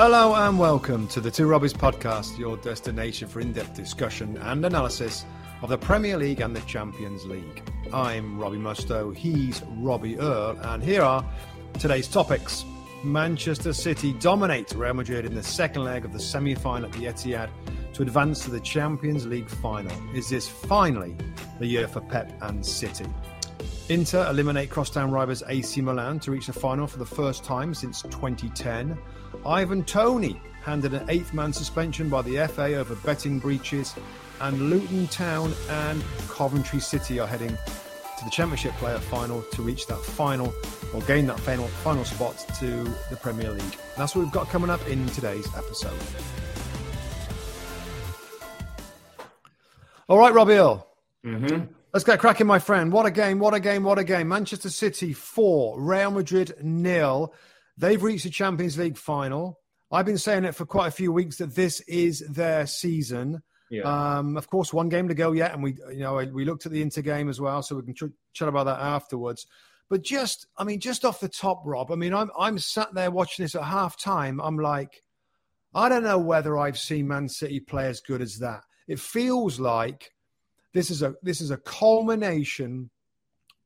Hello and welcome to the Two Robbies podcast, your destination for in depth discussion and analysis of the Premier League and the Champions League. I'm Robbie Mustoe, he's Robbie Earle, and here are today's topics. Manchester City dominate Real Madrid in the second leg of the semi final at the Etihad to advance to the Champions League final. Is this finally the year for Pep and City? Inter eliminate crosstown rivals AC Milan to reach the final for the first time since 2010. Ivan Toney handed an eighth man suspension by the FA over betting breaches. And Luton Town and Coventry City are heading to the Championship player final to reach that final or gain that final, final spot to the Premier League. And that's what we've got coming up in today's episode. All right, Robbie Earle. Mm-hmm. Let's get cracking, my friend. What a game, what a game, what a game. Manchester City 4, Real Madrid nil. They've reached the Champions League final. I've been saying it for quite a few weeks that this is their season. Yeah. Um, of course, one game to go yet, and we, you know, we looked at the Inter game as well, so we can ch- chat about that afterwards. But just, I mean, just off the top, Rob. I mean, I'm I'm sat there watching this at half time. I'm like, I don't know whether I've seen Man City play as good as that. It feels like this is a this is a culmination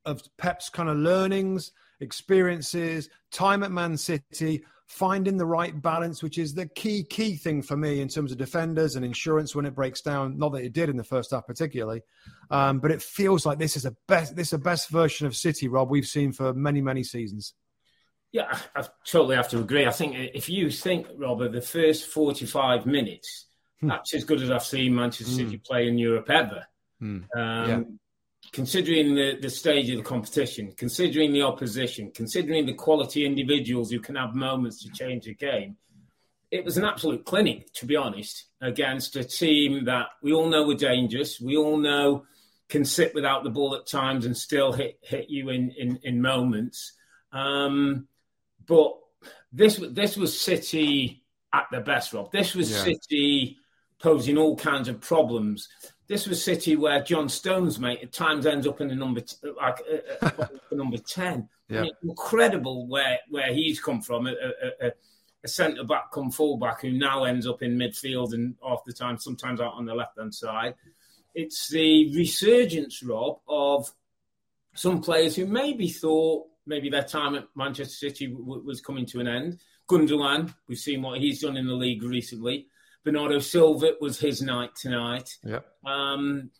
of Pep's kind of learnings, experiences, time at Man City, finding the right balance, which is the key key thing for me in terms of defenders and insurance when it breaks down. Not that it did in the first half particularly, um, but it feels like this is a best this is a best version of City, Rob, we've seen for many many seasons. Yeah, I, I totally have to agree. I think if you think, Robert, the first 45 minutes, hmm. that's as good as I've seen Manchester hmm. City play in Europe ever. Hmm. Um, yeah. Considering the, the stage of the competition, considering the opposition, considering the quality individuals who can have moments to change a game, it was an absolute clinic, to be honest, against a team that we all know were dangerous. We all know can sit without the ball at times and still hit hit you in in, in moments. Um, but this this was City at their best, Rob. This was yeah. City posing all kinds of problems. This was a City where John Stones, mate, at times ends up in the number t- like uh, uh, number ten. Yeah. Incredible where where he's come from. A, a, a, a centre back come full back who now ends up in midfield and half the time sometimes out on the left hand side. It's the resurgence, Rob, of some players who maybe thought maybe their time at Manchester City w- was coming to an end. Gundogan, we've seen what he's done in the league recently. Bernardo Silva was his night tonight. Yeah. Um,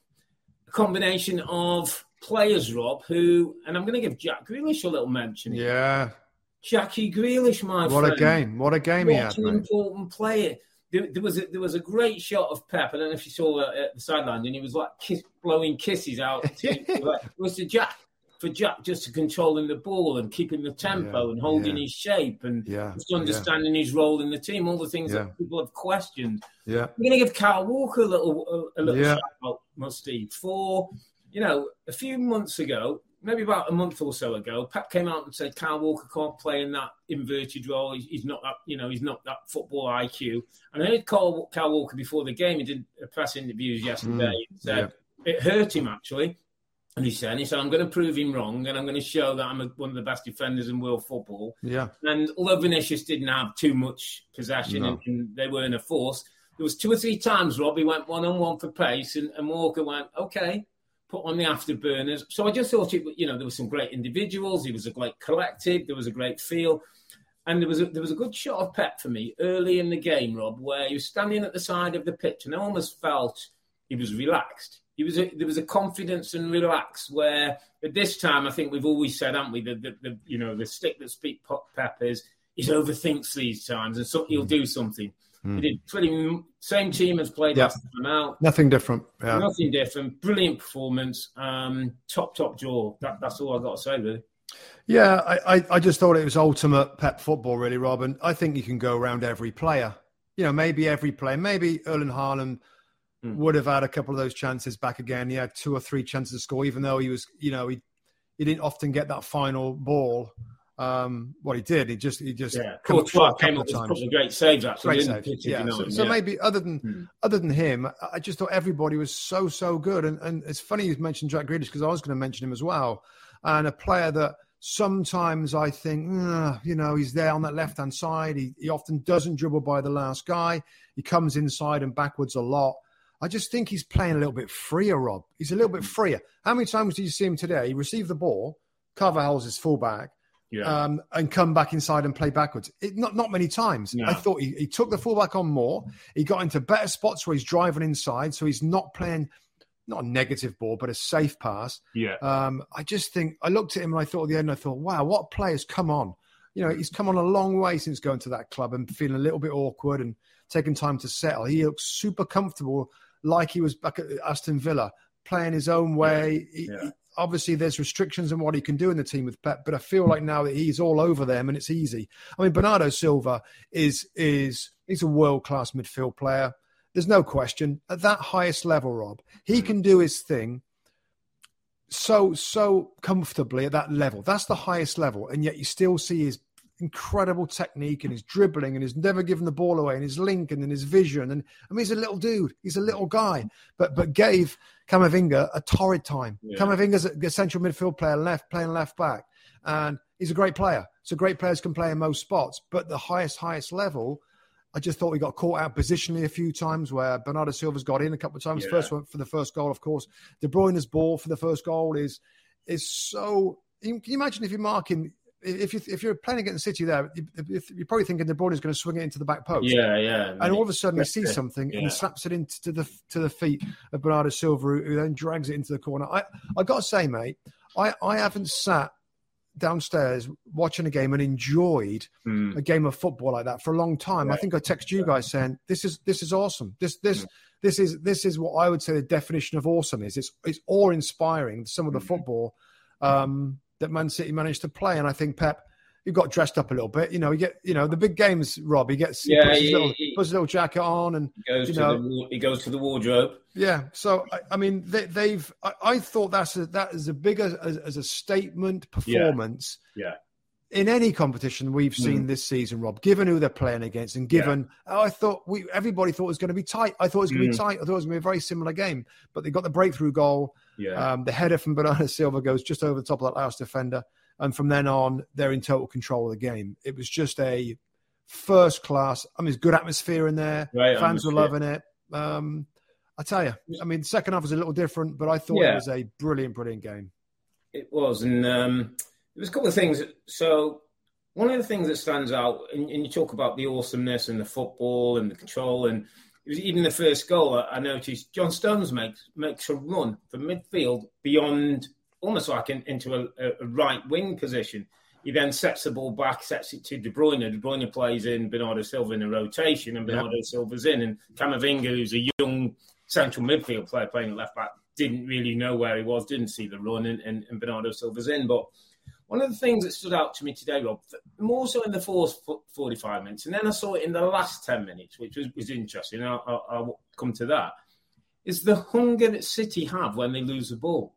a combination of players, Rob, who, and I'm going to give Jack Grealish a little mention. Yeah. Jackie Grealish, my what friend. What a game. What a game what he had. an mate. important player. There, there, was a, there was a great shot of Pep. I don't know if you saw it at the sideline, and he was like kiss, blowing kisses out. To, it was to Jack for Jack just to controlling the ball and keeping the tempo yeah, and holding yeah. his shape and yeah, just understanding his role in the team, all the things that people have questioned. Yeah. I'm going to give Kyle Walker a little a, a little shout out, Musty, for you know a few months ago, maybe about a month or so ago, Pep came out and said Kyle Walker can't play in that inverted role. He's, he's not that you know he's not that football IQ. And I heard Kyle, Kyle Walker before the game. He did press interviews yesterday. Mm, said it hurt him actually and he said, he said, I'm going to prove him wrong and I'm going to show that I'm a, one of the best defenders in world football. Yeah. And although Vinicius didn't have too much possession no. and, and, they weren't a force, there was two or three times, Rob, he went one on one for pace and, and, Walker went, okay, put on the afterburners. So I just thought, it, you know, there were some great individuals. He was a great collective. There was a great feel. And there was a, there was a good shot of Pep for me early in the game, Rob, where he was standing at the side of the pitch and I almost felt he was relaxed he was a, there was a confidence and relax where at this time I think we've always said, haven't we, the, the, the you know the stick that speak peppers he overthinks these times and so he'll do something. Mm. He did pretty same team as played yeah. last time out. Nothing different. Yeah. Nothing different. Brilliant performance. Um, top top jaw. That, that's all I got to say really. Yeah, I, I, I just thought it was ultimate pep football, really, Robin. I think you can go around every player. You know, maybe every player, maybe Erling Haaland mm. would have had a couple of those chances back again. He had two or three chances to score, even though he was, you know, he he didn't often get that final ball. Um, what he did, he just he just yeah. Courtois came up with a great saves actually. Great saves. Yeah. So, so yeah. maybe other than mm. other than him, I just thought everybody was so so good. And and it's funny you mentioned Jack Grealish because I was going to mention him as well, and a player that Sometimes I think, you know, he's there on that left hand side. He, he often doesn't dribble by the last guy. He comes inside and backwards a lot. I just think he's playing a little bit freer, Rob. He's a little bit freer. How many times did you see him today? He received the ball, Carvajal's his fullback, yeah. um, and come back inside and play backwards. It, not not many times. No. I thought he, he took the fullback on more. He got into better spots where he's driving inside, so he's not playing not a negative ball, but a safe pass. Yeah. Um, I just think I looked at him and I thought at the end, I thought, wow, what a players come on. You know, he's come on a long way since going to that club and feeling a little bit awkward and taking time to settle. He looks super comfortable, like he was back at Aston Villa, playing his own way. Yeah. Yeah. Obviously, there's restrictions on what he can do in the team with Pep, but I feel like now that he's all over them and it's easy. I mean, Bernardo Silva is is he's a world class midfield player. There's no question at that highest level, Rob, he mm. can do his thing so so comfortably at that level. That's the highest level, and yet you still see his incredible technique and his dribbling and he's never given the ball away and his link and, his vision. And I mean, he's a little dude. He's a little guy, but but gave Camavinga a torrid time. Yeah. Camavinga's a, a central midfield player, left playing left back, and he's a great player. So great players can play in most spots, but the highest highest level I just thought we got caught out positionally a few times where Bernardo Silva's got in a couple of times. Yeah. First one for the first goal, of course. De Bruyne's ball for the first goal is is so. Can you imagine if you're marking if you if you're playing against City there, you're probably thinking De Bruyne is going to swing it into the back post. Yeah, yeah. And all of a sudden he sees something yeah. and he slaps it into the to the feet of Bernardo Silva, who then drags it into the corner. I I got to say, mate, I I haven't sat downstairs watching a game and enjoyed mm. a game of football like that for a long time. Right. I think I text you guys saying this is this is awesome. This this mm. this is this is what I would say the definition of awesome is. It's it's awe inspiring. Some of the mm. football um, that Man City managed to play, and I think Pep he got dressed up a little bit. You know, he get you know the big games. Rob, he gets yeah, he puts, he, his, little, he, puts his little jacket on and goes you know, the, he goes to the wardrobe. Yeah, so I, I mean they, have I, I, thought that's a, that is a bigger as, as a statement performance. Yeah. yeah. In any competition we've seen mm. this season, Rob, given who they're playing against, and given yeah. I thought we everybody thought it was going to be tight. I thought it was going to mm. be tight. I thought it was going to be a very similar game, but they got the breakthrough goal. Yeah. Um, the header from Bernardo Silva goes just over the top of that last defender and from then on, they're in total control of the game. It was just a first class. I mean, it's good atmosphere in there. Right, Fans were loving it. Um, I tell you, I mean, the second half was a little different, but I thought yeah. it was a brilliant, brilliant game. It was, and um, there was a couple of things. So one of the things that stands out, and, and, you talk about the awesomeness and the football and the control, and even the first goal. I, I noticed John Stones makes makes a run from midfield beyond almost like in, into a, a, right wing position. He then sets the ball back, sets it to De Bruyne. De Bruyne plays in Bernardo Silva in a rotation, and Bernardo yep. Silva's in. And Camavinga, who's a young central midfield player playing at left back, didn't really know where he was, didn't see the run, and, and, and Bernardo Silva's in. But one of the things that stood out to me today, Rob, more so in the first 45 minutes, and then I saw it in the last 10 minutes, which was, was interesting. I'll, I'll, I'll come to that. Is the hunger that City have when they lose the ball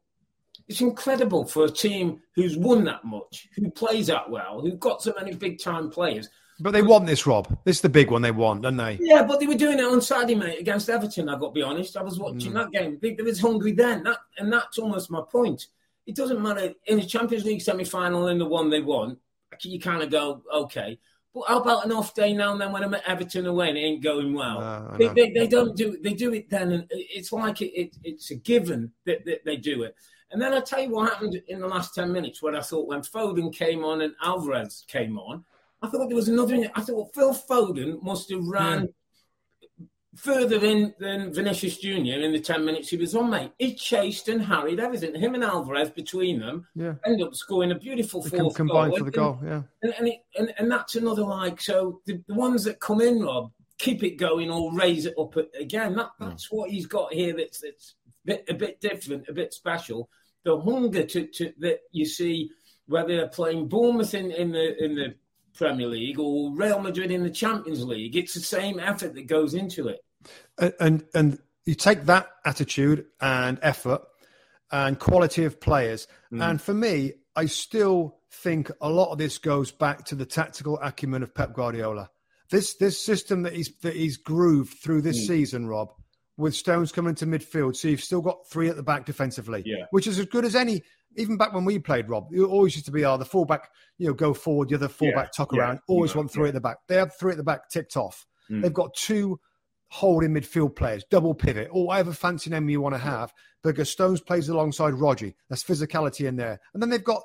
it's incredible for a team who's won that much, who plays that well, who've got so many big time players. But they want this, Rob. This is the big one they want, don't they? Yeah, but they were doing it on Saturday, mate, against Everton. I've got to be honest. I was watching mm. that game. They, they was hungry then. That, and that's almost my point. It doesn't matter in the Champions League semi final in the one they won. You kind of go, okay. But how about an off day now and then when I'm at Everton away and it ain't going well? They, they, they, don't do they do it then, and it's like it, it, it's a given that, that they do it. And then I'll tell you what happened in the last 10 minutes when I thought when Foden came on and Alvarez came on, I thought there was another. I thought Phil Foden must have ran yeah. Further in than Vinicius Jr. in the 10 minutes he was on, mate. He chased and harried everything. Him and Alvarez between them yeah. ended up scoring a beautiful they fourth combined goal. for the goal, yeah. And, and, it, and, and, that's another like, so the, the, ones that come in, Rob, keep it going or raise it up again. That, that's what he's got here that's, that's bit, a bit different, a bit special. The hunger to, to that you see whether they're playing Bournemouth in, in the in the Premier League or Real Madrid in the Champions League. It's the same effort that goes into it. And and, and you take that attitude and effort and quality of players, mm. and for me, I still think a lot of this goes back to the tactical acumen of Pep Guardiola. This this system that he's that he's grooved through this mm. season, Rob, with Stones coming to midfield. So you've still got three at the back defensively, yeah. which is as good as any even back when we played, Rob, it always used to be, oh, the fullback, you know, go forward, the other fullback yeah, tuck yeah, around. Always want three yeah. at the back. They have three at the back ticked off. Mm. They've got two holding midfield players, double pivot, or whatever fancy name you want to have. Because Stones plays alongside Rodri. That's physicality in there. And then they've got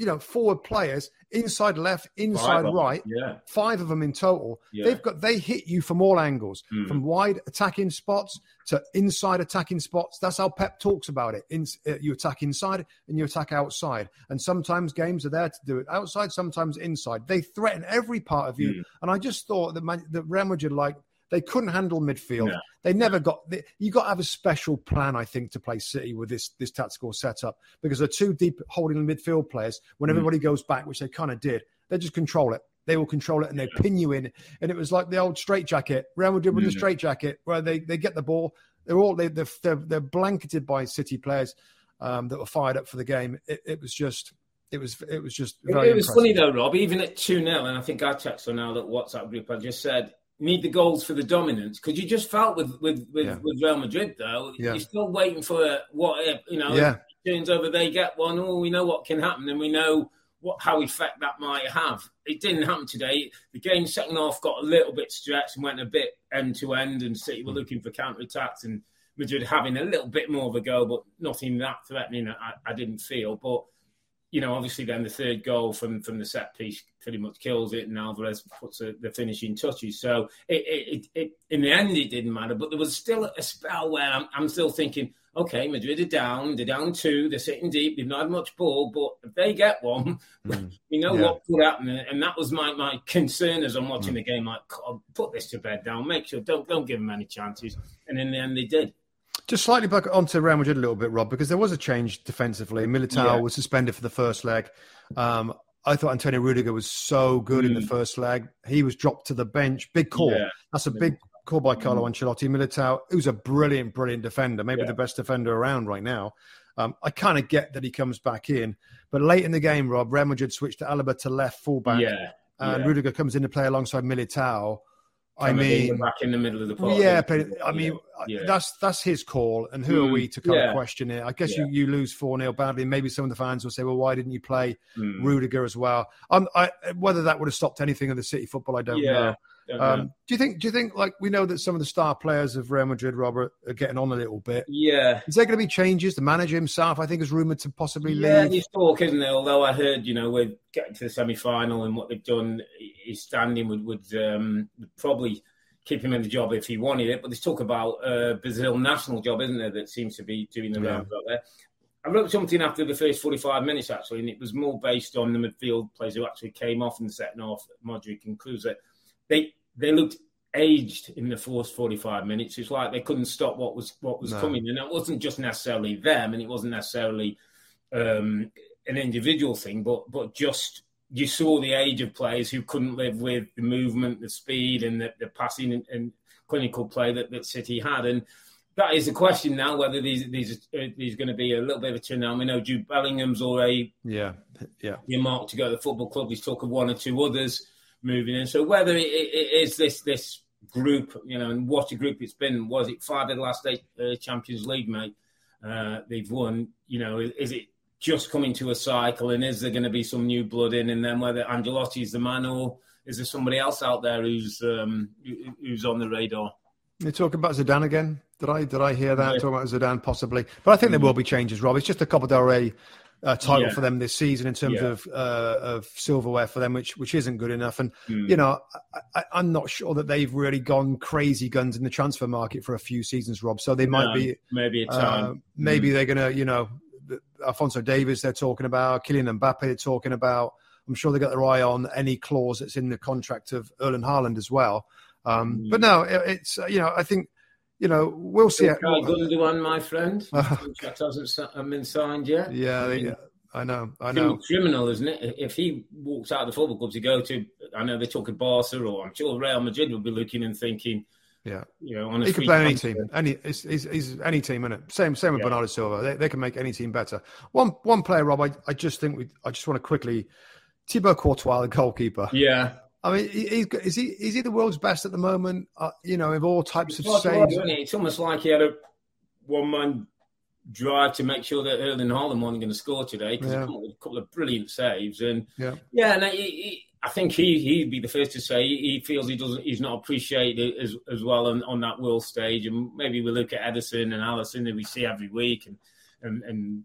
you know, forward players, inside left, inside five right, yeah. five of them in total. Yeah. They've got they hit you from all angles, mm. from wide attacking spots to inside attacking spots. That's how Pep talks about it. In, uh, you attack inside and you attack outside, and sometimes games are there to do it outside, sometimes inside. They threaten every part of you, mm. and I just thought that, Man, that Real Madrid like they couldn't handle midfield. Yeah. They never got. They, you got to have a special plan, I think, to play City with this this tactical setup because they're two deep holding the midfield players. When mm. everybody goes back, which they kind of did, they just control it. They will control it and they pin you in. And it was like the old straitjacket. Real Madrid with mm. the straitjacket, where they they get the ball. They're all they they're, they're, they're blanketed by City players um, that were fired up for the game. It, it was just it was it was just it, was impressive. funny though, Rob. Even at two 0 and I think I texted on our WhatsApp group. I just said need the goals for the dominance because you just felt with with with, yeah. with Real Madrid though yeah. you're still waiting for what if you know yeah. turns over they get one oh we know what can happen and we know what how effect that might have it didn't happen today the game second half got a little bit stretched and went a bit end to end and City were mm. looking for counter attacks and Madrid having a little bit more of a go but nothing that threatening I, I didn't feel but you know, obviously, then the third goal from from the set piece pretty much kills it, and Alvarez puts a, the finishing touches. So it, it, it, in the end, it didn't matter, but there was still a spell where I'm, I'm still thinking, okay, Madrid are down, they're down two, they're sitting deep, they've not had much ball, but if they get one, mm. we know yeah. what could happen. And that was my, my concern as I'm watching mm. the game. Like, put this to bed down, make sure don't don't give them any chances. And in the end, they did. Just slightly back onto Real Madrid a little bit, Rob, because there was a change defensively. Militao yeah. was suspended for the first leg. Um, I thought Antonio Rudiger was so good mm. in the mm. first leg. He was dropped to the bench. Big call. Yeah. That's a big call by Carlo mm. Ancelotti. Militao, who's a brilliant, brilliant defender, maybe yeah. the best defender around right now. Um, I kind of get that he comes back in, but late in the game, Rob, Real Madrid switched to Alaba to left fullback, yeah. and Rudiger comes in to play alongside Militao. I mean, back in the middle of the park. Yeah, but I mean, yeah. that's that's his call, and who mm, are we to kind yeah. of question it? I guess yeah. you, you lose four 0 badly. Maybe some of the fans will say, "Well, why didn't you play mm. Rudiger as well?" Um, I, whether that would have stopped anything of the City football, I don't know. Um, do you think? Do you think like we know that some of the star players of Real Madrid, Robert, are getting on a little bit? Yeah. Is there going to be changes? The manager himself, I think, is rumored to possibly yeah, leave. Yeah, talk, isn't there? Although I heard, you know, we're getting to the semi final and what they've done, his standing would would, um, would probably keep him in the job if he wanted it. But there's talk about uh, Brazil national job, isn't there, that seems to be doing the rounds out there. I wrote something after the first 45 minutes, actually, and it was more based on the midfield players who actually came off in the second half, Modric and Kroos. They they looked aged in the first 45 minutes. It's like they couldn't stop what was what was no. coming, and it wasn't just necessarily them, and it wasn't necessarily um, an individual thing, but but just you saw the age of players who couldn't live with the movement, the speed, and the, the passing and, and, clinical play that, that City had. And that is the question now whether these these uh, these going to be a little bit of a turn. Now we know Jude Bellingham's already yeah yeah earmarked to go to the football club. He's talk of one or two others moving in. So whether it, it is this this group, you know, and what a group it's been. Was it five of the last eight uh, Champions League, mate? Uh, they've won. You know, is it just coming to a cycle? And is there going to be some new blood in? And then whether Ancelotti is the man or is there somebody else out there who's um, who's on the radar? You're talking about Zidane again. Did I did I hear that? Yeah. Talking about Zidane possibly, but I think there will be changes. Rob, it's just a Copa del Rey uh, title yeah. for them this season in terms yeah. of uh, of silverware for them, which which isn't good enough. And mm. you know, I, am not sure that they've really gone crazy guns in the transfer market for a few seasons, Rob. So they might no, be maybe a time. Uh, maybe mm. they're gonna, you know, Alphonso Davies they're talking about, Kylian Mbappe they're talking about. I'm sure they got their eye on any clause that's in the contract of Erling Haaland as well. Um, mm. But no, it, it's you know I think you know we'll see. Carl Gundogan, my friend, contract hasn't been signed yet. Yeah, they, I know, I know. Criminal, isn't it? If he walks out of the football club to go to, I know they're talking Barca, or I'm sure Real Madrid will be looking and thinking yeah, you know, on he could play any team. Any, he's, he's, he's, any team, in it. Same, same with yeah. Bernardo Silva. They, they, can make any team better. One, one player, Rob. I, I just think we. I just want to quickly. Thibaut Courtois, the goalkeeper. Yeah. I mean, he's, is he is he the world's best at the moment? Uh, you know, of all types of saves. It's almost like he had a one man drive to make sure that Erling Haaland wasn't going to score today because yeah. a couple of brilliant saves and yeah, yeah, and he, he, I think he he'd be the first to say he feels he doesn't he's not appreciated as as well on, on that world stage, and maybe we look at Ederson and Alisson that we see every week and and, and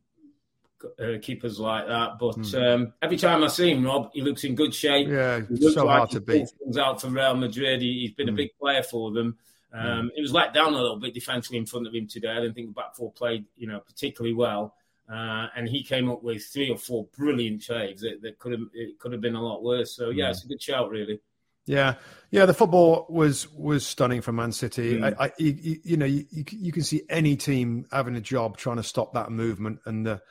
uh, keepers like that. But mm. um, every time I see him, Rob, he looks in good shape. Yeah, he so like hard to beat. Things out for Real Madrid. He, has been mm. a hmm. big player for them. Um, mm. It was let down a little bit defensively in front of him today. I didn't think the back four played, you know, particularly well. Uh, and he came up with three or four brilliant saves that, that could have it could have been a lot worse. So yeah, mm. it's a good shout, really. Yeah, yeah. The football was was stunning from Man City. Mm. I, I you, you, know, you, you can see any team having a job trying to stop that movement and the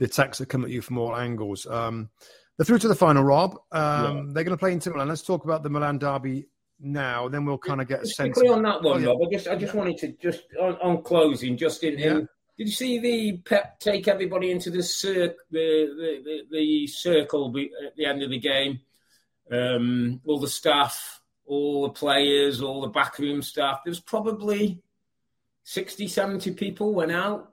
the attacks that come at you from all angles. Um, they're through to the final, Rob. Um, yeah. They're going to play Inter Milan. Let's talk about the Milan derby now. Then we'll kind of get a just sense. on that one, oh, yeah. Rob. I just I just wanted to just on, on closing, just in, yeah. in did you see the Pep take everybody into the, cir- the, the, the, the circle at the end of the game? Um, all the staff, all the players, all the backroom staff. There was probably 60, 70 people went out.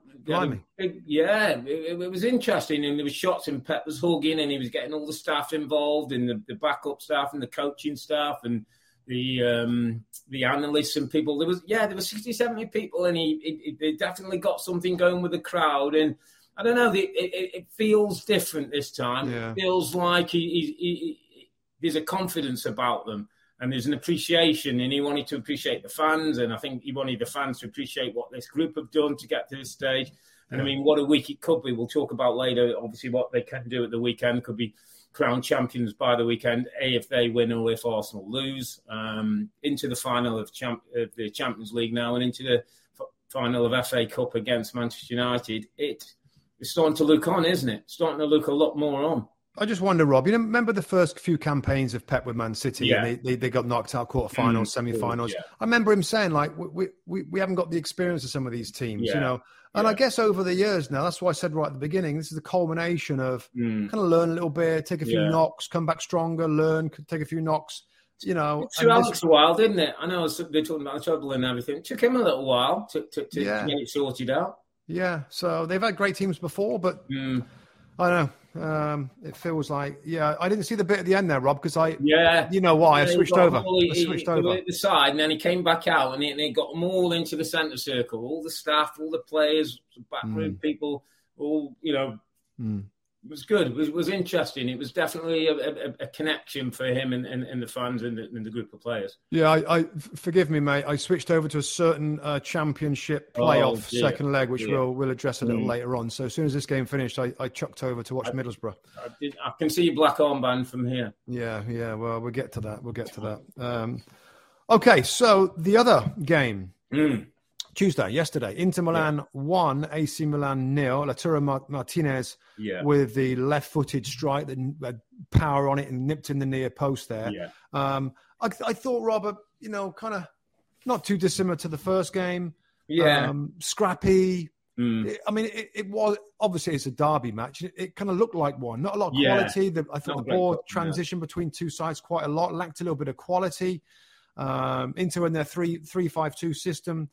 Big, yeah, it, it, was interesting. And there was shots and Pep was hugging and he was getting all the staff involved and the, the backup staff and the coaching staff and the um, the analysts and people. There was yeah, there were 60, 70 people, and he, he, he definitely got something going with the crowd. And I don't know, it, it, it feels different this time. Yeah. It feels like he, he, he, there's a confidence about them. And there's an appreciation, and he wanted to appreciate the fans, and I think he wanted the fans to appreciate what this group have done to get to this stage. And. I mean, what a week it could be. We'll talk about later. Obviously, what they can do at the weekend could be crowned champions by the weekend, A, if they win or if Arsenal lose, um, into the final of, champ- of, the Champions League now and into the f- final of FA Cup against Manchester United. It, it's starting to look on, isn't it? starting to look a lot more on. I just wonder, Rob. You know, remember the first few campaigns of Pep with Man City, yeah. and they, they, they got knocked out quarterfinals, mm, semi-finals. Yeah. I remember him saying, like, we, we we haven't got the experience of some of these teams, yeah. you know. And I guess over the years now, that's why I said right at the beginning, this is the culmination of mm. kind of learn a little bit, take a few knocks, come back stronger, learn, take a few knocks. You know, it took Alex a while, didn't it? I know they're talking about the trouble and everything. It took him a little while to, to, to, to get it sorted out. Yeah, so they've had great teams before, but mm. I know. Um, it feels like, yeah, I didn't see the bit at the end there, Rob, because I, yeah, you know why? Yeah, I switched over. He, I switched he, over. At the side, and then he came back out, and he, got them all into the centre circle. All the staff, all the players, backroom mm. people, all you know, mm it was good. It was, was interesting. It was definitely a, a, a connection for him and, and, and the fans and the, and the, group of players. Yeah, I, I, forgive me, mate. I switched over to a certain uh, championship oh, playoff oh, second leg, which we'll we'll address a little mm. later on. So as soon as this game finished, I, I chucked over to watch I, Middlesbrough. I, did, I, can see your black armband from here. Yeah, yeah. Well, we'll get to that. We'll get to that. Um, okay, so the other game. Mm. Tuesday, yesterday, Inter Milan yeah. won, AC Milan nil. Lautaro Martinez yeah. with the left-footed strike that had power on it and nipped in the near post there. Yeah. Um, I, I, thought Robert, you know, kind of not too dissimilar to the first game. Yeah, um, scrappy. Mm. I mean, it, it, was obviously it's a derby match. It, it kind of looked like one. Not a lot of quality. The, I thought not the ball transition between two sides quite a lot. Lacked a little bit of quality. Um, Inter in their three three five two system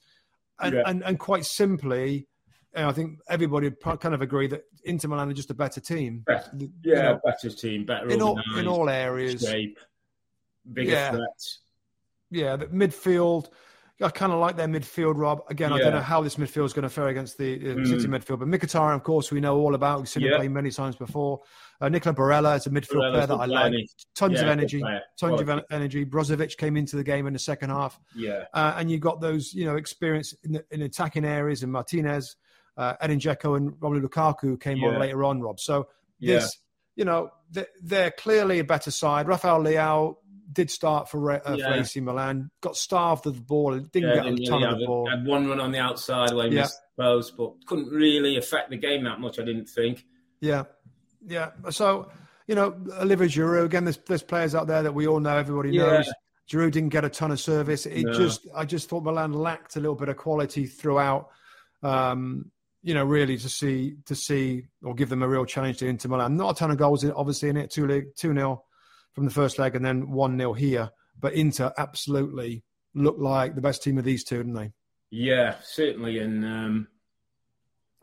and, yeah. and, and quite simply, I think everybody would kind of agree that Inter Milan are just a better team. Better, yeah, you know, better team, better in all in all areas. Shape, bigger yeah. threats. Yeah, the midfield. I kind of like their midfield, Rob. Again, yeah. I don't know how this midfield is going to fare against the uh, mm. City midfield, but Mkhitaryan, of course, we know all about. We've seen him play many times before. Uh, Nicola Barella is a midfield Barella's player that I like. Tons yeah, of energy. Tons of energy. Brozovic came into the game in the second half. Yeah. Uh, and you got those, you know, experience in, the, in attacking areas and Martinez, uh, Edin Dzeko and Romelu Lukaku came yeah. on later on, Rob. So this, yeah. you know, they're, they're, clearly a better side. Rafael Leao did start for, uh, yeah. for AC Milan, got starved of the ball, didn't yeah, get a ton of the ball. Had one run on the outside where he yeah. missed post, but couldn't really affect the game that much, I didn't think. Yeah, yeah. So, you know, Olivier Giroud, again, there's, there's players out there that we all know, everybody yeah. knows. Giroud didn't get a ton of service. It no. just, I just thought Milan lacked a little bit of quality throughout. Um, you know, really to see to see or give them a real challenge to Inter Milan. Not a ton of goals, in, obviously, in it. Two two nil from the first leg, and then one 0 here. But Inter absolutely looked like the best team of these two, didn't they? Yeah, certainly. And um,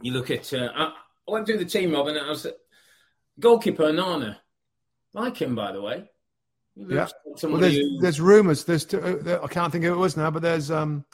you look at. Uh, I, I went through the team, Rob, and I was goalkeeper Onana. Like him, by the way. Yeah. Well, there's, who... there's rumours. There's two, uh, I can't think who it was now, but there's um,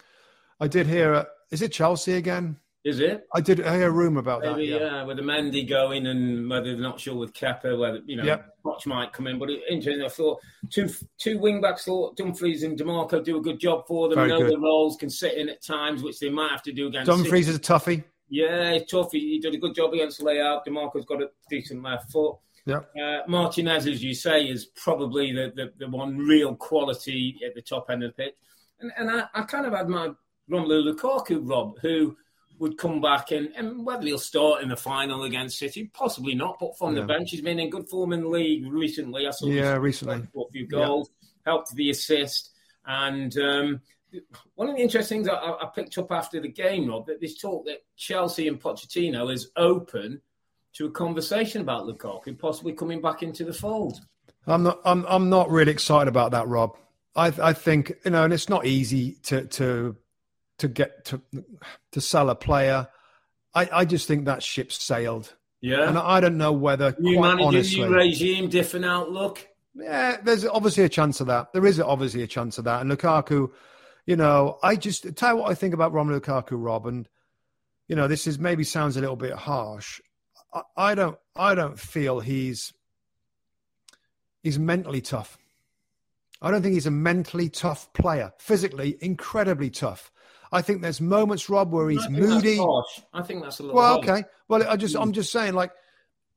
I did hear. Uh, is it Chelsea again? Is it? I did hear a rumor about Maybe, that. Yeah, yeah with the Mendy going and whether they're not sure with Kepa whether you know yep. Might come in. But interesting, I thought two two wing backs, thought Dumfries and Dimarco do a good job for them. Very know good. the roles can sit in at times, which they might have to do against. Dumfries City. is a toughie. Yeah, he's tough. He, he, did a good job against Leao. Dimarco's got a decent left foot. Yeah. Uh, Martinez, as you say, is probably the, the, the, one real quality at the top end of the pitch. And, and I, I kind of had my Romelu Lukaku, Rob, who would come back and, and whether he'll start in the final against City, possibly not. But from yeah. the bench, he's been in good form in the league recently. I saw yeah, recently a few goals, yeah. helped the assist, and um, one of the interesting things I, I, picked up after the game, Rob, that this talk that Chelsea and Pochettino is open to a conversation about Lukaku possibly coming back into the fold. I'm not. I'm. I'm not really excited about that, Rob. I. I think you know, and it's not easy to to to get to to sell a player. I, I just think that ship sailed. Yeah, and I don't know whether new manager, honestly, new regime, different outlook. Yeah, there's obviously a chance of that. There is obviously a chance of that. And Lukaku, you know, I just tell you what I think about Romelu Lukaku, Rob, and you know, this is maybe sounds a little bit harsh. I, I don't, I don't feel he's he's mentally tough. I don't think he's a mentally tough player. Physically, incredibly tough. I think there's moments, Rob, where he's moody. I think that's a little. Well, okay. Well, I just, I'm hmm. just saying, like,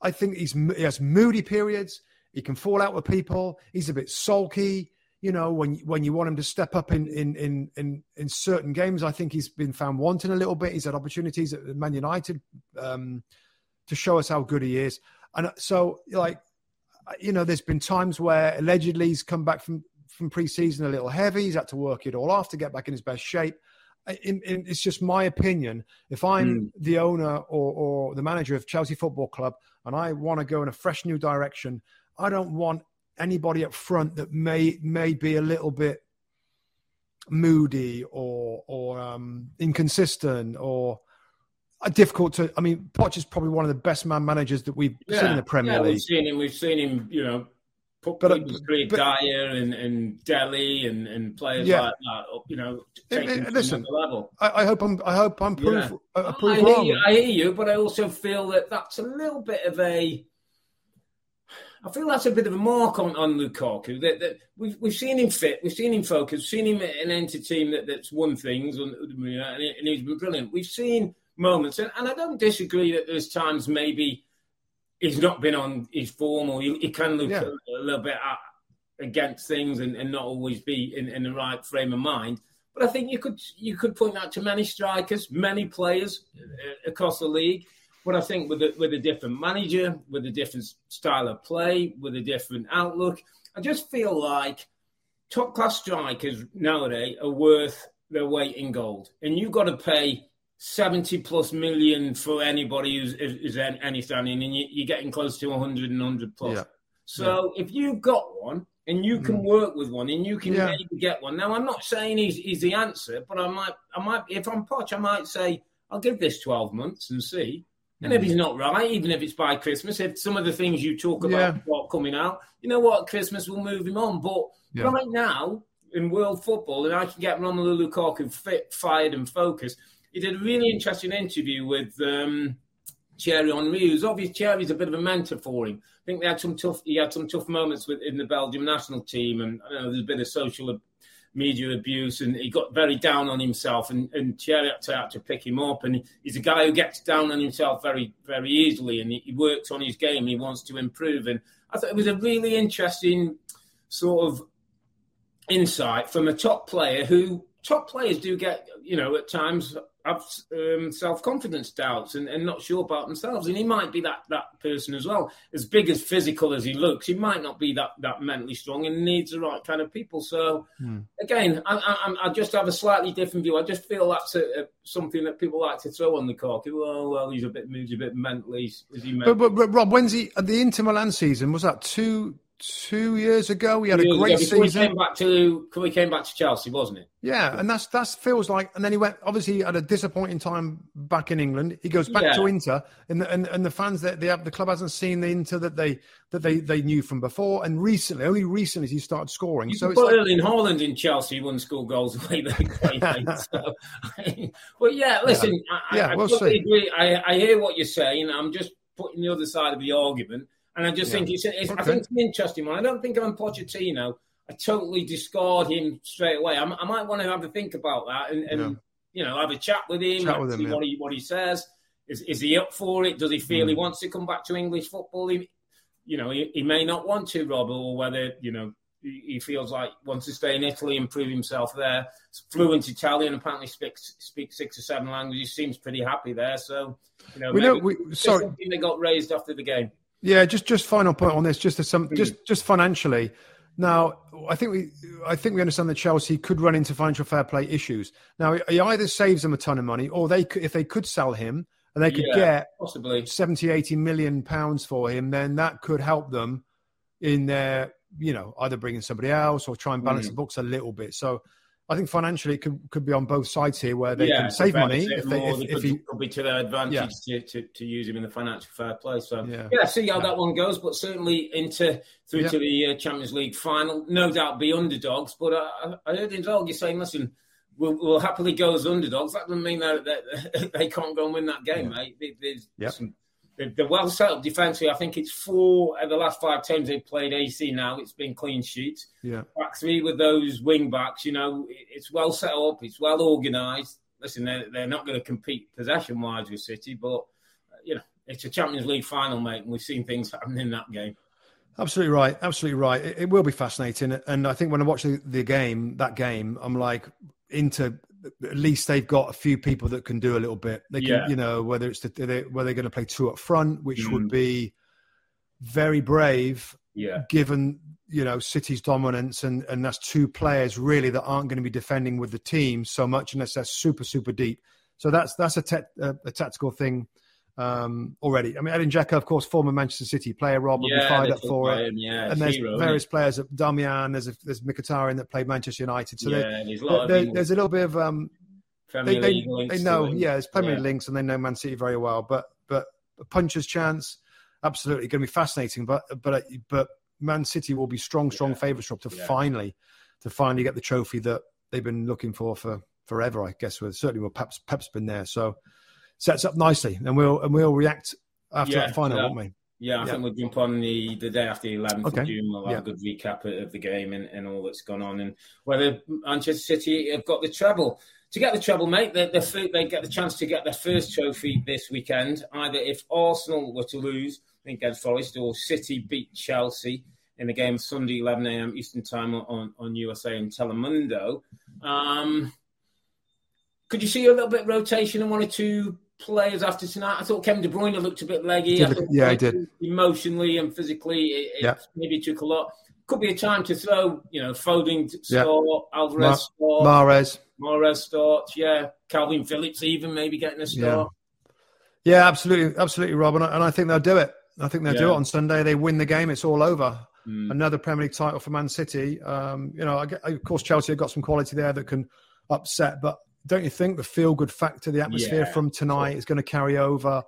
I think he's he has moody periods. He can fall out with people. He's a bit sulky you know, when when you want him to step up in in in in, in certain games, I think he's been found wanting a little bit. He's had opportunities at Man United um, to show us how good he is, and uh, so like uh, you know, there's been times where allegedly he's come back from from preseason a little heavy. He's had to work it all off to get back in his best shape. In, in, it's just my opinion. If I'm mm. the owner or, or the manager of Chelsea Football Club and I want to go in a fresh new direction, I don't want anybody up front that may may be a little bit moody or or um, inconsistent or difficult to. I mean, Poch is probably one of the best man managers that we've yeah. seen in the Premier yeah, League. We've seen him. We've seen him. You know, put but, people through Dier and, and Dele and, and players yeah. like that. You know, taking it, listen, level. I, I, hope I'm. I hope I'm proof. Yeah. Uh, I, hear you, I hear you, but I also feel that that's a little bit of a I feel that's a bit of a mark on, on Lukaku. That, that we've we've seen him fit, we've seen him focus, seen him an Inter team that, that's won things, and, and he's been brilliant. We've seen moments, and, and I don't disagree that there's times maybe he's not been on his form, or he, he can look yeah. a, a, little bit against things and, and, not always be in, in the right frame of mind. But I think you could you could point that to many strikers, many players uh, across the league. But I think with a, with a different manager, with a different style of play, with a different outlook, I just feel like top class strikers nowadays are worth their weight in gold. And you've got to pay 70 plus million for anybody who's, who's any standing, and you, are getting close to 100 and 100 plus. Yeah. So yeah. if you've got one and you can mm. work with one and you can yeah. maybe get one. Now, I'm not saying he's, he's the answer, but I might, I might, if I'm Poch, I might say, I'll give this 12 months and see. And if he's not right, even if it's by Christmas, if some of the things you talk about are coming out, you know what? Christmas will move him on. But right now, in world football, and I can get Romelu Lukaku fit, fired, and focused. He did a really interesting interview with um, Thierry Henry, who's obviously Thierry's a bit of a mentor for him. I think they had some tough. He had some tough moments with in the Belgium national team, and I know there's a bit of social media abuse, and he got very down on himself. And, and Thierry had to, had to pick him up. And he's a guy who gets down on himself very, very easily, and he, he works on his game. He wants to improve. And I thought it was a really interesting sort of insight from a top player who top players do get, you know, at times have um, self confidence doubts and, and not sure about themselves. And he might be that that person as well. As big as physical as he looks, he might not be that that mentally strong and needs the right kind of people. So hmm. again, I, I, I, just have a slightly different view. I just feel that's a, a, something that people like to throw on the cork. Oh well, he's a bit he's a bit mentally. Is he mentally? But, but, but Rob, when's he at the Inter Milan season? Was that two? Two years ago. He had a great season. He came back to he came back to Chelsea, wasn't it? Yeah, and that's that's feels like. And then he went. Obviously, had a disappointing time back in England. He goes back yeah. to Inter, and the, and and the fans that they have, the club hasn't seen the Inter that they that they they knew from before. And recently, only recently, he started scoring. You so it's like, Erling Haaland in Chelsea, he wouldn't score goals the way they play. so, but yeah, listen, yeah, I, yeah I, we'll totally see. Agree. I, I hear what you're saying. I'm just putting the other side of the argument. And I just yeah. think it's, it's okay. I think it's an interesting one. I don't think I'm Pochettino. I totally discard him straight away. I, I might want to have a think about that and, and yeah. you know have a chat with him, chat with him see yeah. what he what he says. Is, is he up for it? Does he feel mm. he wants to come back to English football? He, you know, he, he may not want to, Rob, or whether you know he feels like wants to stay in Italy and prove himself there. fluent Italian, apparently speaks speaks six or seven languages. Seems pretty happy there. So you know, we know. We, sorry, they got raised after the game. Yeah, just just final point on this, just to some, mm. just just financially. Now, I think we, I think we understand that Chelsea could run into financial fair play issues. Now, he either saves them a ton of money, or they, could, if they could sell him and they could yeah, get possibly 70, 80 million pounds for him, then that could help them in their, you know, either bringing somebody else or try and balance mm. the books a little bit. So, I think financially it could, could be on both sides here where they yeah, can save money if they if, if could, he could be to their advantage yeah. to, to, to, use him in the financial fair play. So yeah, yeah see how that one goes, but certainly Inter through to the uh, Champions League final, no doubt be underdogs. But uh, I heard in you're saying, listen, we'll, we'll, happily go as underdogs. That doesn't mean that, that they can't go and win that game, mate. There's yep. some they're well set up defensively. I think it's four of the last five times they've played AC now. It's been clean sheets. Yeah. Back three with those wing backs, you know, it's well set up. It's well organised. Listen, they're, they're not going to compete possession wise with City, but, uh, you know, it's a Champions League final, mate, and we've seen things happen in that game. Absolutely right. Absolutely right. It, it will be fascinating. And I think when I watch the, the game, that game, I'm like, Inter at least they've got a few people that can do a little bit. They can, yeah. you know, whether it's the, they, whether they're going to play two up front, which Mm. would be very brave, Yeah. given you know City's dominance, and and that's two players really that aren't going to be defending with the team so much unless they're super super deep. So that's that's a te- a, a tactical thing um, already. I mean, Edin Dzeko, of course, former Manchester City player, Rob will yeah, be fired up for it. him, Yeah, And there's hero, various players, at Damian, there's a, there's Mkhitaryan that played Manchester United. So yeah, there- there's a lot there, of there's a little bit of um, they, they, links they know, yeah, there's Premier Yeah. Links and they know Man City very well. But but a puncher's chance, absolutely going to be fascinating. But but but Man City will be strong, strong Yeah. favourites to Yeah. finally to finally get the trophy that they've been looking for for forever. I guess with certainly well Pep's Pep's been there, so sets up nicely, and we'll and we'll react after Yeah, that final, yeah. won't we? Yeah, I Yeah. think we'll jump on the, the day after the 11th Okay. of June. We'll have Yeah. a good recap of of the game and, and all that's gone on and whether Manchester City have got the treble. To get the treble, mate, they, they, they get the chance to get their first trophy this weekend. Either if Arsenal were to lose against Forest or City beat Chelsea in the game Sunday, 11 a.m. Eastern Time on, on USA and Telemundo. Um, could you see a little bit of rotation and one or two players after tonight? I thought Kevin De Bruyne looked a bit leggy. Did I look- thought yeah, he did. Emotionally and physically, it, it Yeah. maybe took a lot. Could be a time to throw, you know, Foden to Yeah. start, Alvarez start, Mares, Mahrez starts, yeah, Kalvin Phillips even maybe getting a start. yeah, absolutely, absolutely, Rob, and I, and I think they'll do it. I think they'll do it on Sunday. They win the game, it's all over. Mm. another Premier League title for Man City. Um, you know, I of course, Chelsea have got some quality there that can upset, but don't you think the feel good factor, the atmosphere Yeah, from tonight is going to carry over?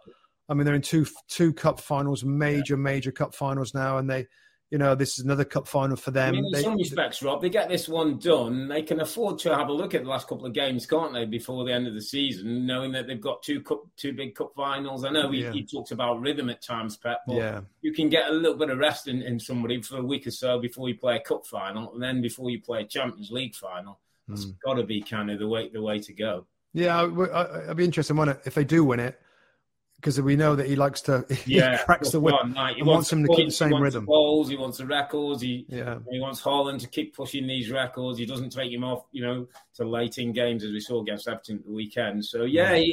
I mean, they're in two two cup finals, major major cup finals now, and they, you know, this is another cup final for I them. mean, in They- some respects, Rob, they get this one done. They can afford to have a look at the last couple of games, can't they, before the end of the season, knowing that they've got two cup, two big cup finals. I know he, Yeah. talks about rhythm at times, Pep, but yeah, you can get a little bit of rest in, in somebody for a week or so before you play a cup final, and then before you play a Champions League final. That's Mm. got to be kind of the way the way to go. yeah. I, I'd be interested in if they do win it, because we know that he likes to he Yeah, cracks the whip. Well, like, he wants them to keep the same he wants rhythm. Goals, he wants the records. He Yeah, He wants Haaland to keep pushing these records. He doesn't take him off, you know, to late in games as we saw against Everton the weekend. So yeah, he,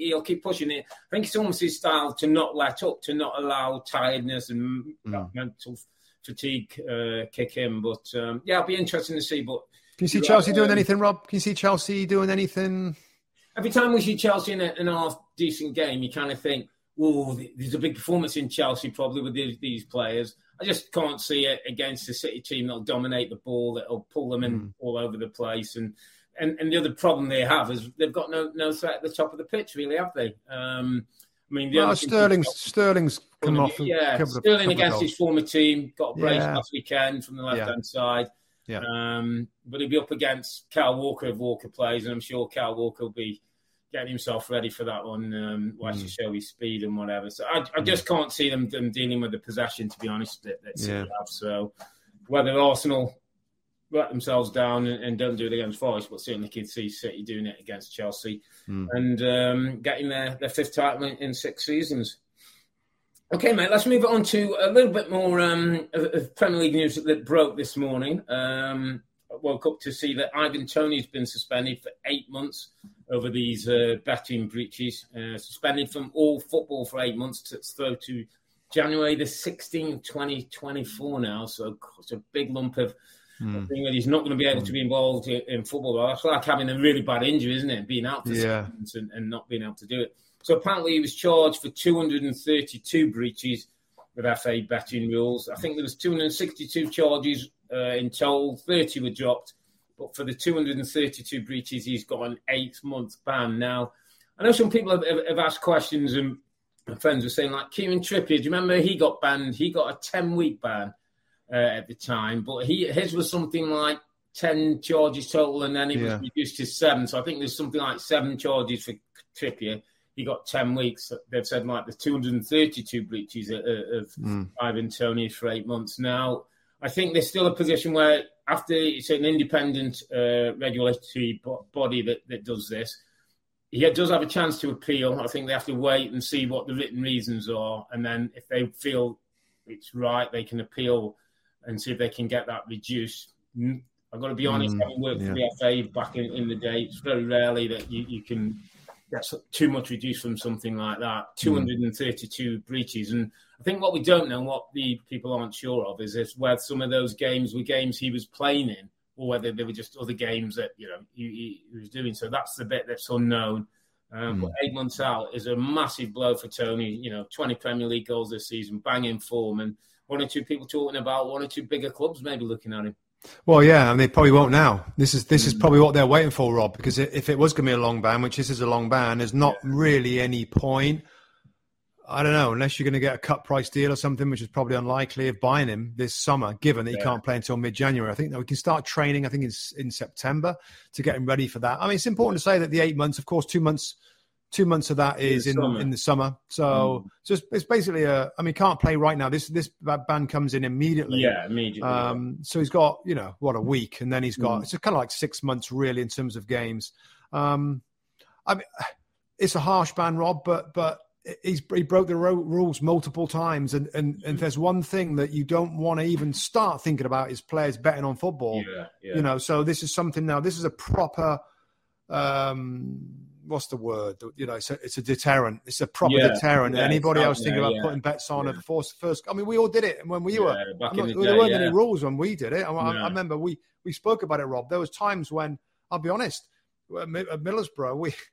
he, he'll keep pushing it. I think it's almost his style to not let up, to not allow tiredness and Mm. mental fatigue uh, kick in. But um, yeah, it'll be interesting to see. But can you see Chelsea doing anything, Rob? Can you see Chelsea doing anything? every time we see Chelsea in a, in a half decent game, you kind of think, oh, there's a big performance in Chelsea probably with these, these players. I just can't see it against a City team that'll dominate the ball, that'll pull them in mm. all over the place. And, and and the other problem they have is they've got no no threat at the top of the pitch, really, have they? Um, I mean, well, Sterling's Sterling's come off. Yeah, Sterling against his former team got a brace yeah. last weekend from the left hand yeah. side. Yeah. Um, but he'll be up against Kyle Walker if Walker plays, and I'm sure Kyle Walker will be getting himself ready for that one, um, watch mm. show his speed and whatever. So I, I just can't see them, them, dealing with the possession, to be honest, that, that yeah. have. So whether Arsenal let themselves down and, and, don't do it against Forest, but certainly can see City doing it against Chelsea mm. and um, getting their, their fifth title in, in, six seasons. Okay, mate, let's move on to a little bit more um, of, of, Premier League news that broke this morning. Um, I woke up to see that Ivan Toney's been suspended for eight months over these uh, betting breaches, uh, suspended from all football for eight months to throw to January the 16th, 2024 now. So it's a big lump of Mm. thing that he's not going to be able to be involved in, in football. That's like having a really bad injury, isn't it? Being out for yeah. and, and not being able to do it. So apparently he was charged for 232 breaches with FA betting rules. I think there was 262 charges uh, in total. 30 were dropped, but for the 232 breaches, he's got an eight-month ban. Now, I know some people have, have asked questions, and friends were saying like Kieran Trippier. Do you remember he got banned? He got a 10-week ban uh, at the time, but he his was something like ten charges total, and then he yeah. was reduced to seven. So I think there's something like seven charges for Trippier. He got ten weeks. They've said like the 232 breaches of, of mm. Ivan Toney for eight months. Now I think there's still a position where after it's an independent uh, regulatory body that, that does this. He does have a chance to appeal. I think they have to wait and see what the written reasons are, and then if they feel it's right, they can appeal and see if they can get that reduced. I've got to be honest, mm, having worked yeah. for the FA back in, in, the day, it's very rarely that you, you can get too much reduced from something like that. Mm. 232 breaches. And I think what we don't know, and what the people aren't sure of, is if whether some of those games were games he was playing in or whether they were just other games that, you know, he, he was doing. So that's the bit that's unknown. Um, mm. But eight months out is a massive blow for Toney. You know, 20 Premier League goals this season, banging form. And one or two people talking about one or two bigger clubs maybe looking at him. Well, yeah, and they probably won't now. This is this is hmm. probably what they're waiting for, Rob. Because if it was going to be a long ban, which this is a long ban, there's not really any point. I don't know, unless you're going to get a cut price deal or something, which is probably unlikely of buying him this summer, given that yeah. he can't play until mid January. I think that we can start training. I think in in September to get him ready for that. I mean, it's important to say that the eight months, of course, two months Two months of that is in in, in the summer. So, mm. so it's, it's, basically a. I mean, can't play right now. This this band comes in immediately. Yeah, immediately. Um, so he's got you know what a week, and then he's got mm. it's kind of like six months really in terms of games. Um, I mean, it's a harsh ban, Rob, but but he's he broke the ro- rules multiple times, and and and there's one thing that you don't want to even start thinking about is players betting on football. Yeah, yeah. You know, so this is something now. This is a proper. Um, what's the word? You know, it's a, it's a deterrent. It's a proper yeah, deterrent. Yeah, Anybody else thinking about yeah. putting bets on at the first, first? I mean, we all did it and when we were. Not, the there weren't any rules when we did it. I, I, remember we we spoke about it, Rob. There was times when I'll be honest, at uh, Middlesbrough, we.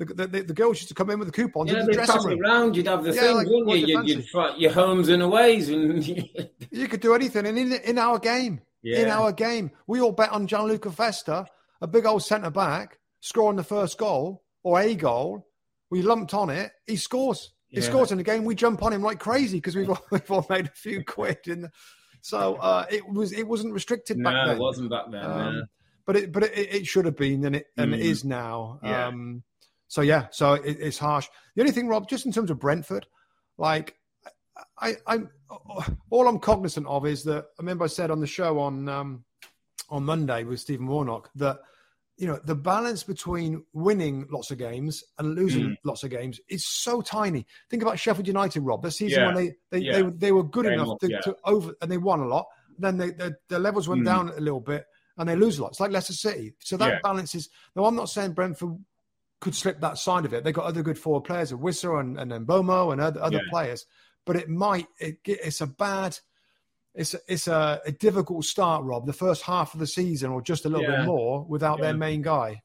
The, the, the, girls used to come in with the coupons yeah, the dressing room. around, you'd have the yeah, thing, like, wouldn't you? You'd, you'd your homes and aways, and you could do anything. And in in our game, in our game, we all bet on Gianluca Festa, a big old centre back, scoring the first goal, or a goal, we lumped on it, he scores. He yeah. scores in the game. We jump on him like crazy because we've all, we've all made a few quid. In so uh, it was it wasn't restricted no, back then. it wasn't back then. Um, But it but it, it, should have been and it and mm. it is now. Yeah. Um, so yeah, so it, it's harsh. The only thing, Rob, just in terms of Brentford, like I, I'm all I'm cognizant of is that I remember I said on the show on um, on Monday with Stephen Warnock that you know the balance between winning lots of games and losing mm. lots of games is so tiny. Think about Sheffield United, Rob. The season yeah. when they they, yeah. they, they were good enough to, yeah. to, over and they won a lot. Then they, their levels went mm. down a little bit and they lose a lot. It's like Leicester City. So that balance is. No, I'm not saying Brentford could slip that side of it. They got other good forward players, of Wissa and and Mbeumo and other other players, but it might it, it's a bad it's it's a, a, difficult start, Rob. The first half of the season, or just a little yeah. bit more, without yeah. their main guy.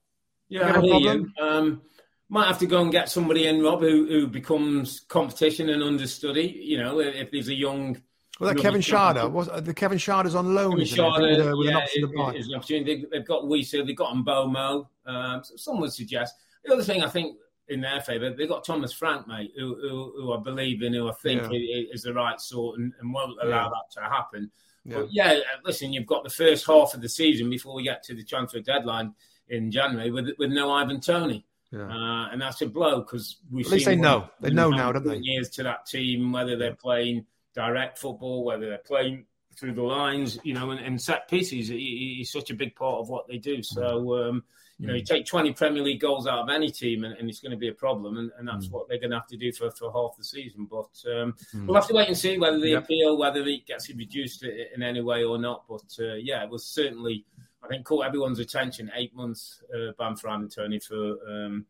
Yeah, I hear you. Um, might have to go and get somebody in, Rob, who, who becomes competition and understudy. You know, if there's a young. Well, that Kevin Schade was uh, the Kevin Schade's on loan, Schade, it? With, with yeah, an option to buy. An opportunity. They, have got Wissa, they've got Mbeumo. Um, so some would suggest. The other thing I think in their favour, they've got Thomas Frank, mate, who, who, who I believe in, who I think yeah. is the right sort and, and won't allow yeah. that to happen. Yeah. But yeah, listen, you've got the first half of the season before we get to the transfer deadline in January with with no Ivan Toney. Yeah. Uh, and that's a blow because we. At least they know. They know now, don't they? Years to that team, whether they're playing direct football, whether they're playing through the lines, you know, and, and set pieces. He, he's such a big part of what they do. So, um, you know, you take 20 Premier League goals out of any team and, and it's going to be a problem. And, and that's mm. what they're going to have to do for, for half the season. But um, mm. we'll have to wait and see whether the yep. appeal, whether it gets reduced in any way or not. But uh, yeah, it was certainly I think caught everyone's attention. Eight months uh, ban for Anthony for um,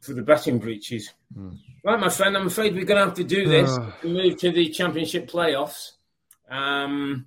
for the betting breaches. Mm. Right, my friend, I'm afraid we're going to have to do this. Uh. move to the Championship playoffs. Um,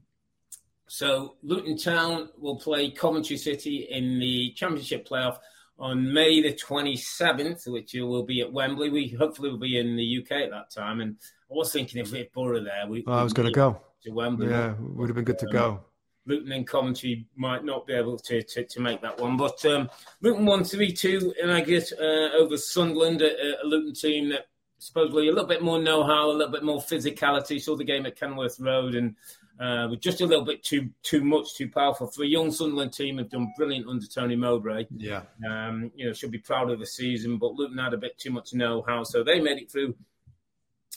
so Luton Town will play Coventry City in the Championship playoff on May the 27th, which will be at Wembley. We hopefully will be in the UK at that time. And I was thinking if we had Borough there, we, well, I was going to go to Wembley. Yeah, would have been good to um, go. Luton and Coventry might not be able to, to, to make that one. But um, Luton won 3 2 in aggregate uh, over Sunderland, a, a, Luton team that supposedly a little bit more know how, a little bit more physicality. Saw the game at Kenilworth Road and uh, with just a little bit too too much, too powerful. For a young Sunderland team, have done brilliant under Tony Mowbray. Yeah. Um, you know, should be proud of the season, but Luton had a bit too much know how. So they made it through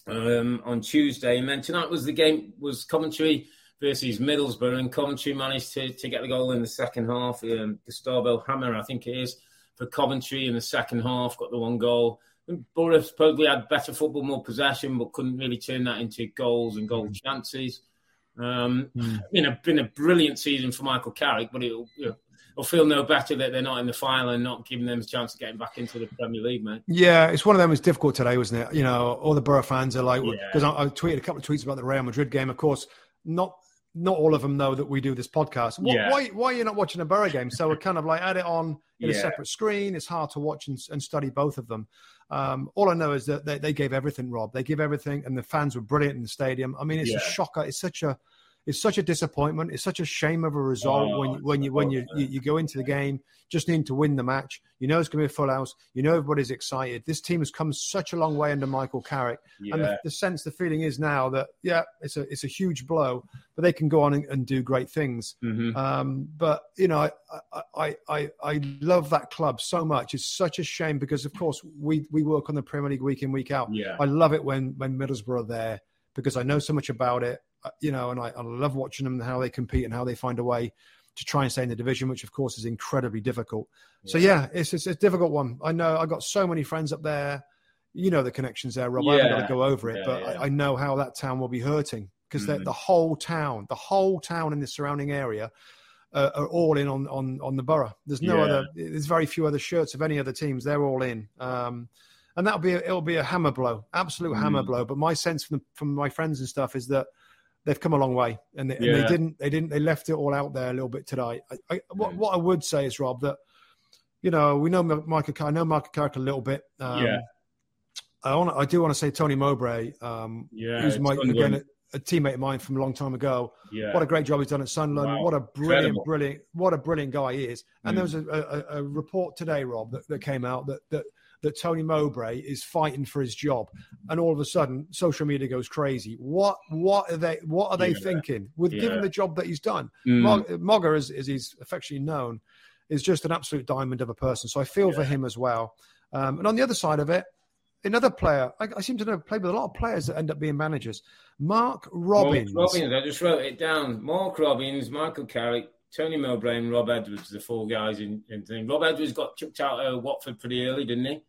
um, on Tuesday. And then tonight was the game, was Coventry versus Middlesbrough, and Coventry managed to, to get the goal in the second half. Um, Gustavo Hamer, I think it is, for Coventry in the second half, got the one goal. Borough probably had better football, more possession, but couldn't really turn that into goals and goal mm. chances. Um, mm. Been a been a brilliant season for Michael Carrick, but it'll, it'll feel no better that they're not in the final and not giving them a chance of getting back into the Premier League, mate. Yeah, it's one of them. was difficult today, wasn't it? You know, all the Borough fans are like, because yeah. I, I, tweeted a couple of tweets about the Real Madrid game. Of course, not not all of them know that we do this podcast. What, yeah. Why, why are you not watching a Borough game? So we're kind of like add it on in yeah. a separate screen. It's hard to watch and, and study both of them. Um, all I know is that they, they, gave everything, Rob. They give everything, and the fans were brilliant in the stadium. I mean, it's yeah. a shocker. It's such a it's such a disappointment. It's such a shame of a result oh, when when you when you, you, you go into the game just needing to win the match. You know it's going to be a full house. You know everybody's excited. This team has come such a long way under Michael Carrick, yeah. and the, the, sense, the feeling is now that yeah, it's a it's a huge blow, but they can go on and, and do great things. Mm-hmm. Um, but you know, I, I I I love that club so much. It's such a shame because of course we we work on the Premier League week in week out. Yeah. I love it when when Middlesbrough are there because I know so much about it. Uh, you know, and I, I love watching them and how they compete and how they find a way to try and stay in the division, which of course is incredibly difficult. Yeah. So yeah, it's, it's, a difficult one. I know I got so many friends up there. You know the connections there, Rob. Yeah. I haven't got to go over it, yeah, but I, I, know how that town will be hurting because mm. the whole town, the whole town in the surrounding area, uh, are all in on, on on the borough. There's no other. There's very few other shirts of any other teams. They're all in. Um, and that'll be a, it'll be a hammer blow, absolute mm. hammer blow. But my sense from from my friends and stuff is that they've come a long way, and they, yeah. and they, didn't they didn't they left it all out there a little bit today. I, I, what, what I would say is Rob that you know we know Michael I know Michael Carrick a little bit. Um, yeah. I want I do want to say Tony Mowbray, um, yeah, who's my, again a, a, teammate of mine from a long time ago. Yeah. What a great job he's done at Sunderland. Wow. What a brilliant, Incredible. brilliant, what a brilliant guy he is. And mm. there was a, a, a, report today, Rob, that, that came out that that that Tony Mowbray is fighting for his job, and all of a sudden social media goes crazy. What what are they what are they yeah. thinking with yeah. given the job that he's done? Mm. Mogger, as, as he's affectionately known, is just an absolute diamond of a person. So I feel yeah. for him as well. Um, and on the other side of it, another player, I, I, seem to know play with a lot of players that end up being managers. Mark Robins. Mark Robins, I just wrote it down. Mark Robins, Michael Carrick, Tony Mowbray, and Rob Edwards, the four guys in, in thing. Rob Edwards got chucked out of Watford pretty early, didn't he?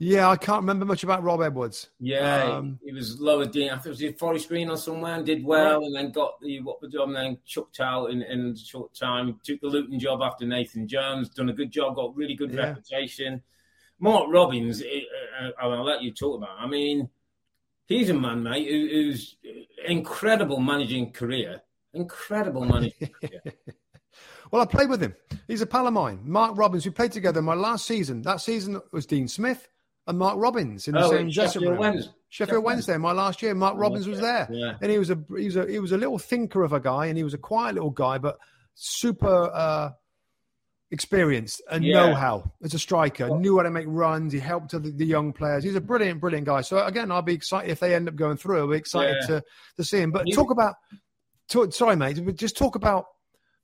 Yeah, I can't remember much about Rob Edwards. Yeah, um, he was lower down. I think it was in Forest Green or somewhere and did well, and then got the what the job and then chucked out in, in a short time. Took the Luton job after Nathan Jones. Done a good job. Got really good yeah. reputation. Mark Robins, eh, eh, I'll let you talk about. I mean, he's a man, mate, who's incredible managing career. Incredible managing career. Well, I played with him. He's a pal of mine. Mark Robins. We played together my last season. That season was Dean Smith and Mark Robins in the oh, same dressing room. Wednesday. Sheffield Wednesday, my last year. Mark Robins was there, yeah. and he was a he was a he was a little thinker of a guy, and he was a quiet little guy, but super uh, experienced and Yeah. know-how as a striker. Knew how to make runs. He helped the, the young players. He's a brilliant, brilliant guy. So again, I'll be excited if they end up going through. I'll be excited Yeah. to to see him. But talk about, talk, sorry, mate, but just talk about.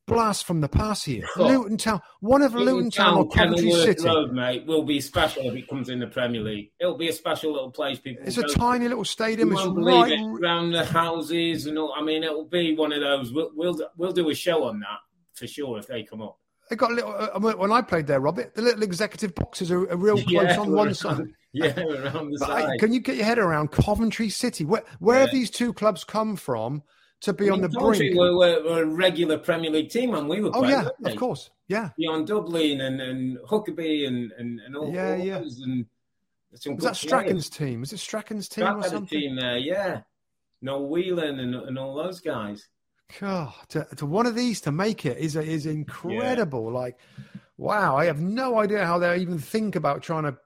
Blast from the past here. Oh. Luton Town, one of Luton Town or Coventry City. Road, mate, will be special if it comes in the Premier League. It'll be a special little place. People It's a to. tiny little You stadium. It's right. it around the houses and all. I mean, it'll be one of those. We'll we'll, we'll do a show on that for sure if they come up. They got a little. Uh, when I played there, Robert, the little executive boxes are, are real close Yeah, on one around- side. Yeah, around the But I- side. can you get your head around Coventry City? Where where have these two clubs come from to be I on the Coventry brink? Were, were, were a regular Premier League team, and we were. oh playing, yeah, of course, yeah. Dion Dublin and, and Huckerby and, and, and all, Yeah, yeah. and some Was that Strachan's team? Was it Strachan's team or something? team there, yeah. Noel Whelan and, and all those guys. God, to, to one of these to make it is is incredible. Like, wow, I have no idea how they even think about trying to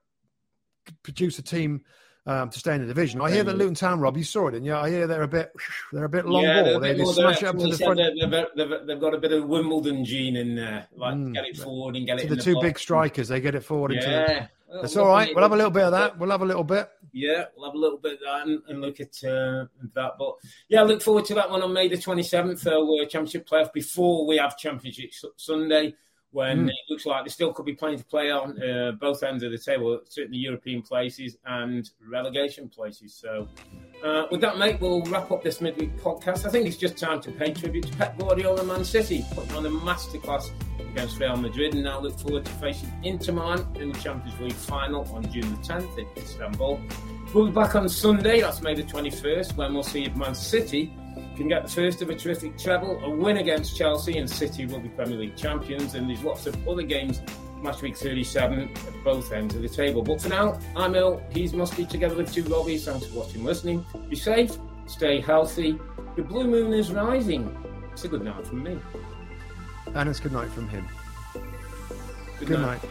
produce a team um, to stay in the division. I hear that Luton Town, Rob, you saw it, and yeah, I hear they're a bit they're a bit long yeah, ball. They, they smash it up to the front. They've, they've, they've, got a bit of Wimbledon gene in there, like Mm. get it forward and get it To the the two box. big strikers, they get it forward into. The, Yeah, Well, that's all right. We'll have a little bit of that. We'll have a little bit. Yeah, we'll have a little bit of that and, and look at uh, that. But yeah, I look forward to that one on May the 27th, uh, Championship playoff before we have Championship Sunday, when Mm. it looks like there still could be plenty to play on uh, both ends of the table, certainly European places and relegation places. So, uh, with that, mate, we'll wrap up this midweek podcast. I think it's just time to pay tribute to Pep Guardiola and Man City, putting on a masterclass against Real Madrid, and now look forward to facing Inter Milan in the Champions League final on June the 10th in Istanbul. We'll be back on Sunday, that's May the 21st, when we'll see if Man City can get the first of a terrific treble, a win against Chelsea, and City will be Premier League champions. And there's lots of other games, match week 37 at both ends of the table. But for now, I'm ill, he's Musty together with two Robbies. Thanks for watching, listening. Be safe, stay healthy. The blue moon is rising. It's a good night from me. And it's good night from him. Good, Good night. night.